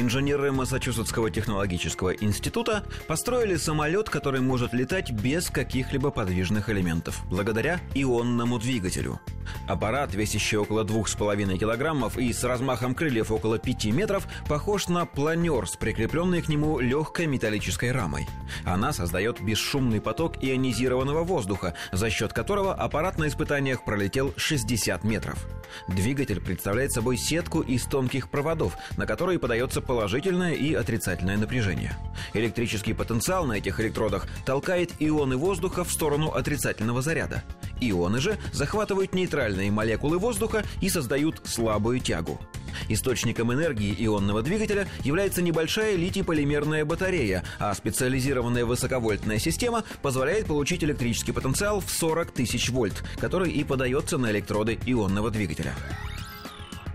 Инженеры Массачусетского технологического института построили самолет, который может летать без каких-либо подвижных элементов, благодаря ионному двигателю. Аппарат, весящий около 2,5 килограммов и с размахом крыльев около 5 метров, похож на планер с прикрепленной к нему легкой металлической рамой. Она создает бесшумный поток ионизированного воздуха, за счет которого аппарат на испытаниях пролетел 60 метров. Двигатель представляет собой сетку из тонких проводов, на которые подается положительное и отрицательное напряжение. Электрический потенциал на этих электродах толкает ионы воздуха в сторону отрицательного заряда. Ионы же захватывают нейтральные молекулы воздуха и создают слабую тягу. Источником энергии ионного двигателя является небольшая литий-полимерная батарея, а специализированная высоковольтная система позволяет получить электрический потенциал в 40 тысяч вольт, который и подается на электроды ионного двигателя.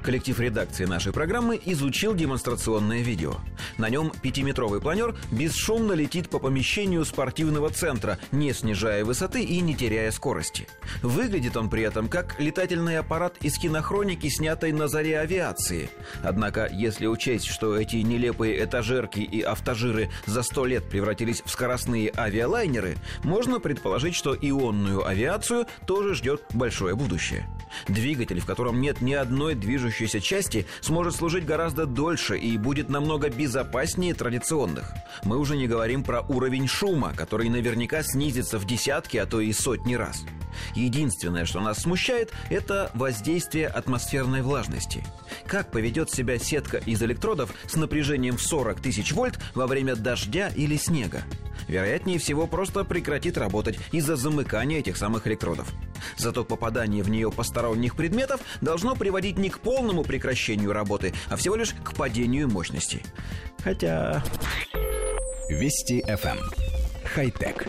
Коллектив редакции нашей программы изучил демонстрационное видео. На нем пятиметровый планер бесшумно летит по помещению спортивного центра, не снижая высоты и не теряя скорости. Выглядит он при этом как летательный аппарат из кинохроники, снятой на заре авиации. Однако, если учесть, что эти нелепые этажерки и автожиры за сто лет превратились в скоростные авиалайнеры, можно предположить, что ионную авиацию тоже ждет большое будущее. Двигатель, в котором нет ни одной движущейся части, сможет служить гораздо дольше и будет намного безопаснее традиционных. Мы уже не говорим про уровень шума, который наверняка снизится в десятки, а то и сотни раз. Единственное, что нас смущает, это воздействие атмосферной влажности. Как поведет себя сетка из электродов с напряжением в 40 тысяч вольт во время дождя или снега? Вероятнее всего, просто прекратит работать из-за замыкания этих самых электродов. Зато попадание в нее посторонних предметов должно приводить не к полному прекращению работы, а всего лишь к падению мощности. Хотя... Вести FM. Эм. Хай-тек.